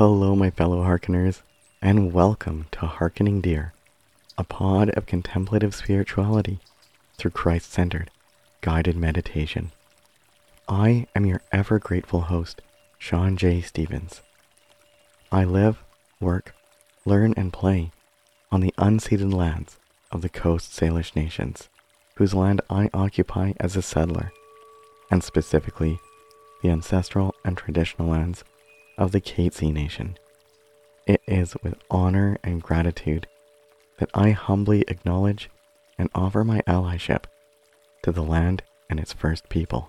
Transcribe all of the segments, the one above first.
Hello, my fellow hearkeners, and welcome to Harkening Deer, a pod of contemplative spirituality through Christ centered, guided meditation. I am your ever grateful host, Sean J. Stevens. I live, work, learn, and play on the unceded lands of the Coast Salish nations, whose land I occupy as a settler, and specifically the ancestral and traditional lands of the Katzie Nation. It is with honor and gratitude that I humbly acknowledge and offer my allyship to the land and its first people.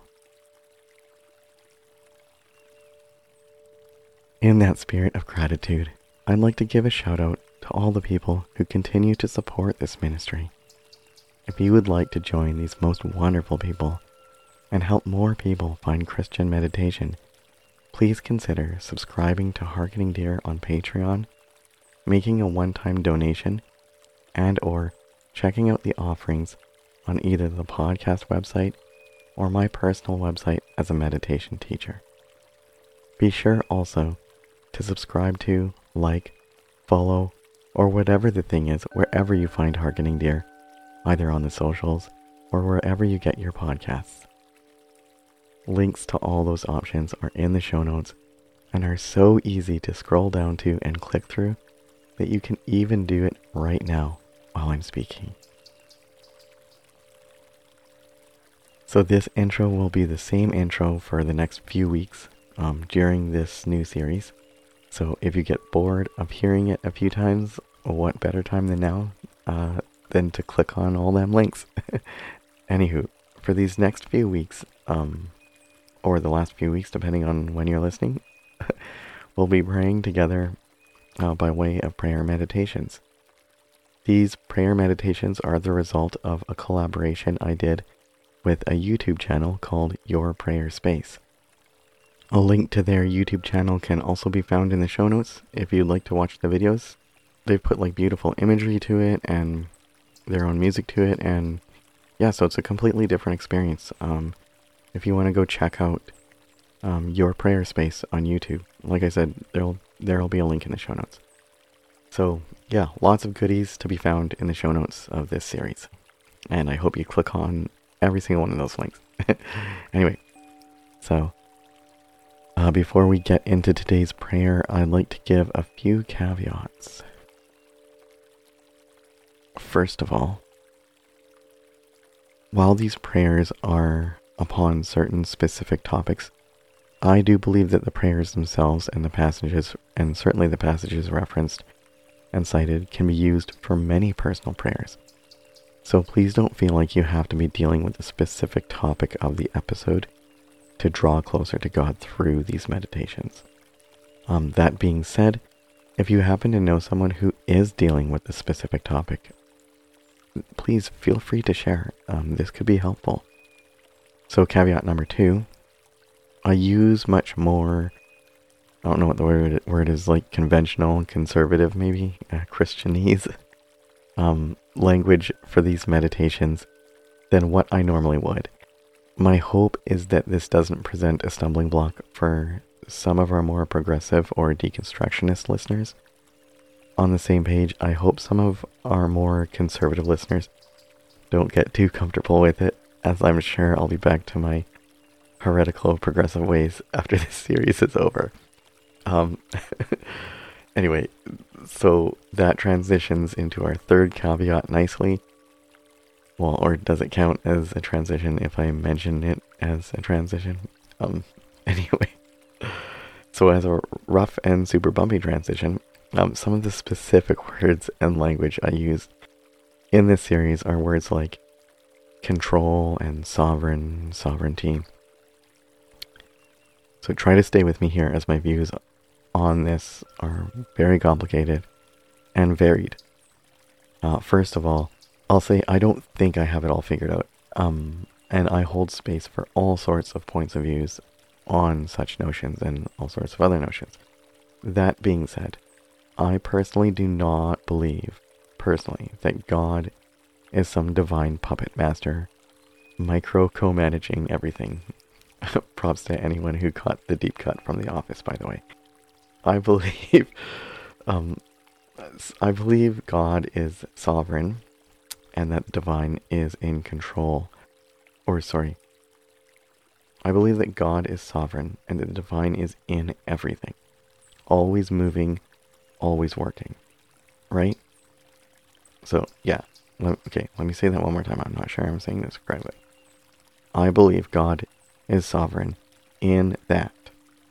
In that spirit of gratitude, I'd like to give a shout out to all the people who continue to support this ministry. If you would like to join these most wonderful people and help more people find Christian meditation, please consider subscribing to Harkening Deer on Patreon, making a one-time donation, and or checking out the offerings on either the podcast website or my personal website as a meditation teacher. Be sure also to subscribe to, like, follow, or whatever the thing is wherever you find Harkening Deer, either on the socials or wherever you get your podcasts. Links to all those options are in the show notes and are so easy to scroll down to and click through that you can even do it right now while I'm speaking. So, this intro will be the same intro for the next few weeks um, during this new series. So, if you get bored of hearing it a few times, what better time than now uh, than to click on all them links? Anywho, for these next few weeks, um, or the last few weeks, depending on when you're listening, we'll be praying together uh, by way of prayer meditations. These prayer meditations are the result of a collaboration I did with a YouTube channel called Your Prayer Space. A link to their YouTube channel can also be found in the show notes if you'd like to watch the videos. They've put like beautiful imagery to it and their own music to it, and yeah, so it's a completely different experience. Um, if you want to go check out um, your prayer space on YouTube, like I said, there'll there'll be a link in the show notes. So yeah, lots of goodies to be found in the show notes of this series, and I hope you click on every single one of those links. anyway, so uh, before we get into today's prayer, I'd like to give a few caveats. First of all, while these prayers are upon certain specific topics. I do believe that the prayers themselves and the passages, and certainly the passages referenced and cited, can be used for many personal prayers. So please don't feel like you have to be dealing with a specific topic of the episode to draw closer to God through these meditations. Um, that being said, if you happen to know someone who is dealing with a specific topic, please feel free to share. Um, this could be helpful. So, caveat number two I use much more, I don't know what the word, word is, like conventional, conservative, maybe, uh, Christianese um, language for these meditations than what I normally would. My hope is that this doesn't present a stumbling block for some of our more progressive or deconstructionist listeners. On the same page, I hope some of our more conservative listeners don't get too comfortable with it as I'm sure I'll be back to my heretical progressive ways after this series is over. Um, anyway, so that transitions into our third caveat nicely. Well, or does it count as a transition if I mention it as a transition? Um, anyway. So as a rough and super bumpy transition, um, some of the specific words and language I used in this series are words like control and sovereign sovereignty. So try to stay with me here as my views on this are very complicated and varied. Uh, first of all, I'll say I don't think I have it all figured out, um, and I hold space for all sorts of points of views on such notions and all sorts of other notions. That being said, I personally do not believe, personally, that God is some divine puppet master, micro co managing everything. Props to anyone who caught the deep cut from The Office, by the way. I believe, um, I believe God is sovereign, and that divine is in control. Or sorry, I believe that God is sovereign and that the divine is in everything, always moving, always working, right? So yeah, okay. Let me say that one more time. I'm not sure I'm saying this correctly. I believe God is sovereign in that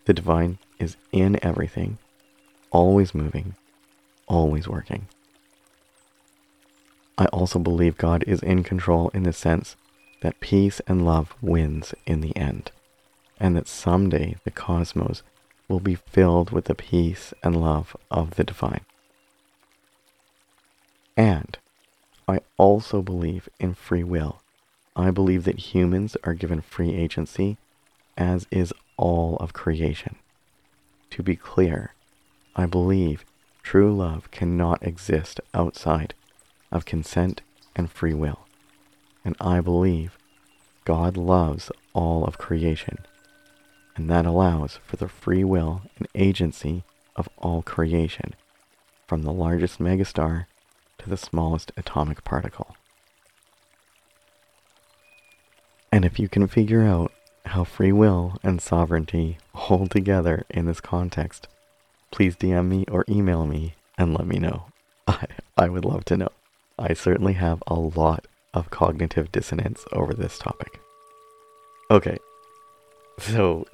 the divine is in everything, always moving, always working. I also believe God is in control in the sense that peace and love wins in the end, and that someday the cosmos will be filled with the peace and love of the divine. And I also believe in free will. I believe that humans are given free agency, as is all of creation. To be clear, I believe true love cannot exist outside of consent and free will. And I believe God loves all of creation, and that allows for the free will and agency of all creation, from the largest megastar the smallest atomic particle. And if you can figure out how free will and sovereignty hold together in this context, please DM me or email me and let me know. I, I would love to know. I certainly have a lot of cognitive dissonance over this topic. Okay, so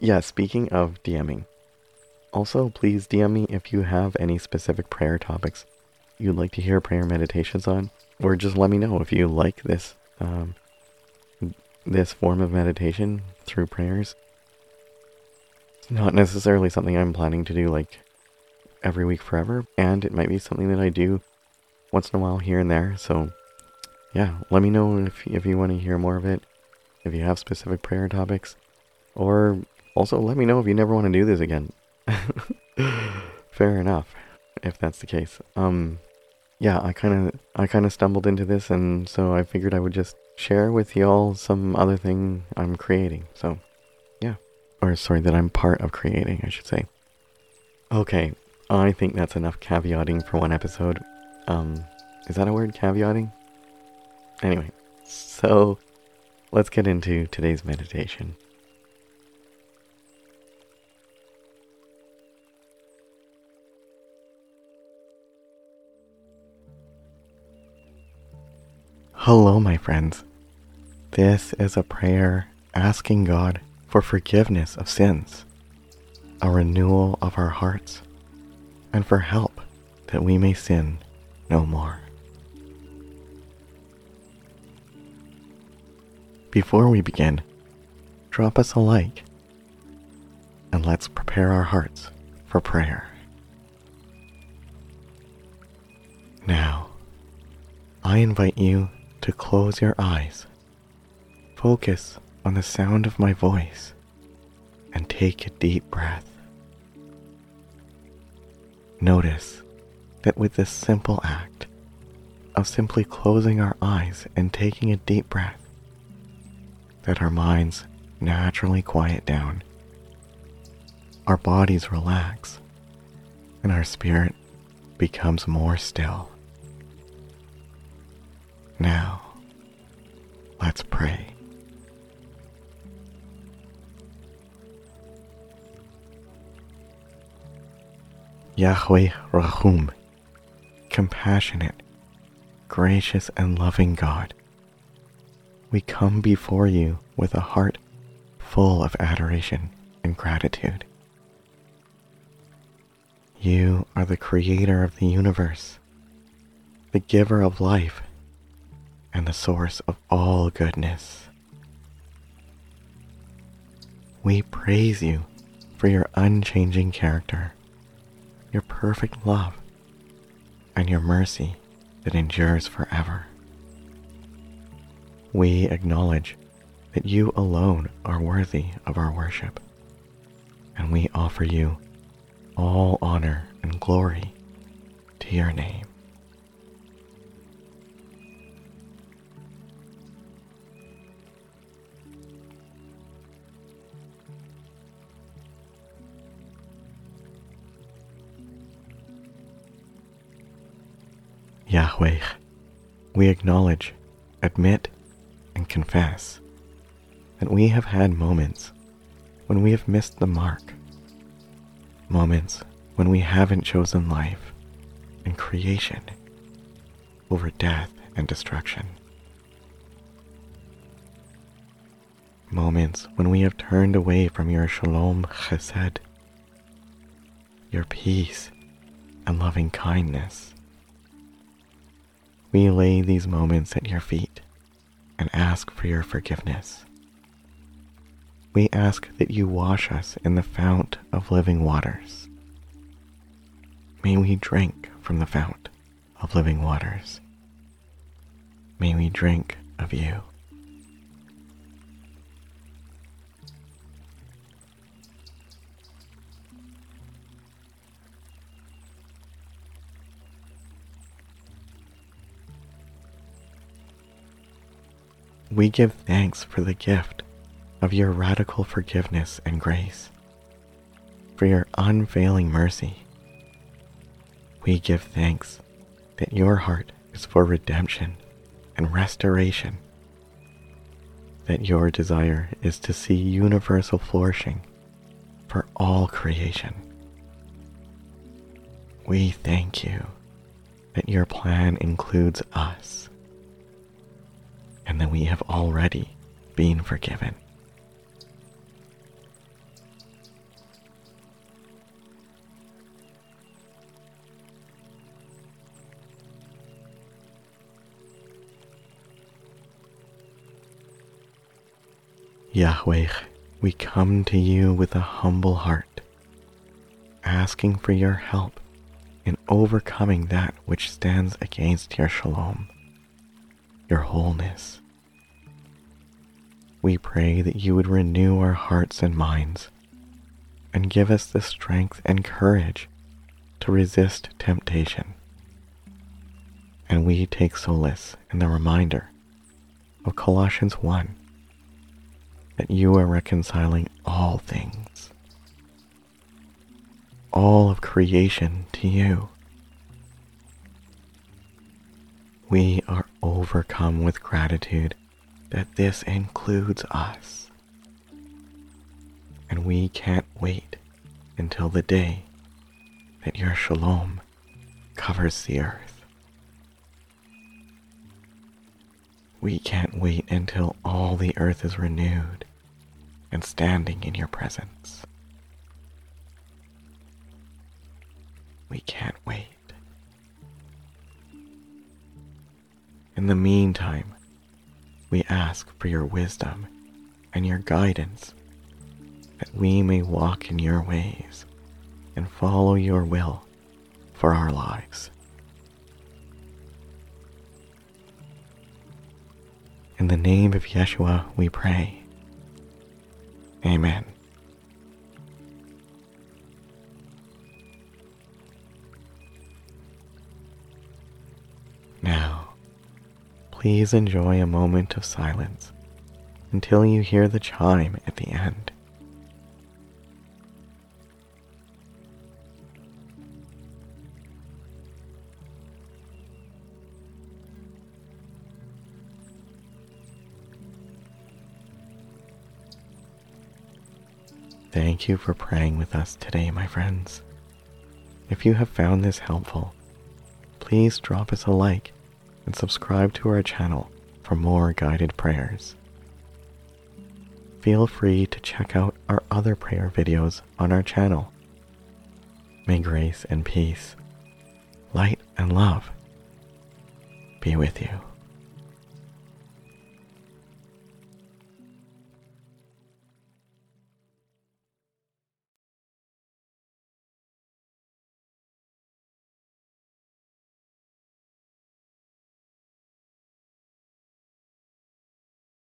yeah, speaking of DMing, also please DM me if you have any specific prayer topics you'd like to hear prayer meditations on, or just let me know if you like this um, this form of meditation through prayers. It's not necessarily something I'm planning to do like every week forever, and it might be something that I do once in a while here and there. So, yeah, let me know if if you want to hear more of it, if you have specific prayer topics, or also let me know if you never want to do this again. Fair enough, if that's the case. Um, yeah, I kind of I kind of stumbled into this, and so I figured I would just share with y'all some other thing I'm creating. So, yeah, or sorry, that I'm part of creating, I should say. Okay, I think that's enough caveating for one episode. Um, is that a word, caveating? Anyway, so let's get into today's meditation. Hello, my friends. This is a prayer asking God for forgiveness of sins, a renewal of our hearts, and for help that we may sin no more. Before we begin, drop us a like and let's prepare our hearts for prayer. Now, I invite you to close your eyes. Focus on the sound of my voice and take a deep breath. Notice that with this simple act of simply closing our eyes and taking a deep breath, that our minds naturally quiet down, our bodies relax, and our spirit becomes more still. Now, let's pray. Yahweh Rahum, compassionate, gracious, and loving God, we come before you with a heart full of adoration and gratitude. You are the creator of the universe, the giver of life and the source of all goodness. We praise you for your unchanging character, your perfect love, and your mercy that endures forever. We acknowledge that you alone are worthy of our worship, and we offer you all honor and glory to your name. Yahweh, we acknowledge, admit, and confess that we have had moments when we have missed the mark, moments when we haven't chosen life and creation over death and destruction. Moments when we have turned away from your shalom chesed, your peace and loving kindness. We lay these moments at your feet and ask for your forgiveness. We ask that you wash us in the fount of living waters. May we drink from the fount of living waters. May we drink of you. We give thanks for the gift of your radical forgiveness and grace, for your unfailing mercy. We give thanks that your heart is for redemption and restoration, that your desire is to see universal flourishing for all creation. We thank you that your plan includes us and that we have already been forgiven. Yahweh, we come to you with a humble heart, asking for your help in overcoming that which stands against your shalom your wholeness. We pray that you would renew our hearts and minds and give us the strength and courage to resist temptation. And we take solace in the reminder of Colossians 1 that you are reconciling all things, all of creation to you we are overcome with gratitude that this includes us. And we can't wait until the day that your shalom covers the earth. We can't wait until all the earth is renewed and standing in your presence. We can't wait. In the meantime, we ask for your wisdom and your guidance that we may walk in your ways and follow your will for our lives. In the name of Yeshua we pray. Amen. Now, please enjoy a moment of silence until you hear the chime at the end. Thank you for praying with us today, my friends. If you have found this helpful, please drop us a like and subscribe to our channel for more guided prayers. Feel free to check out our other prayer videos on our channel. May grace and peace, light and love be with you.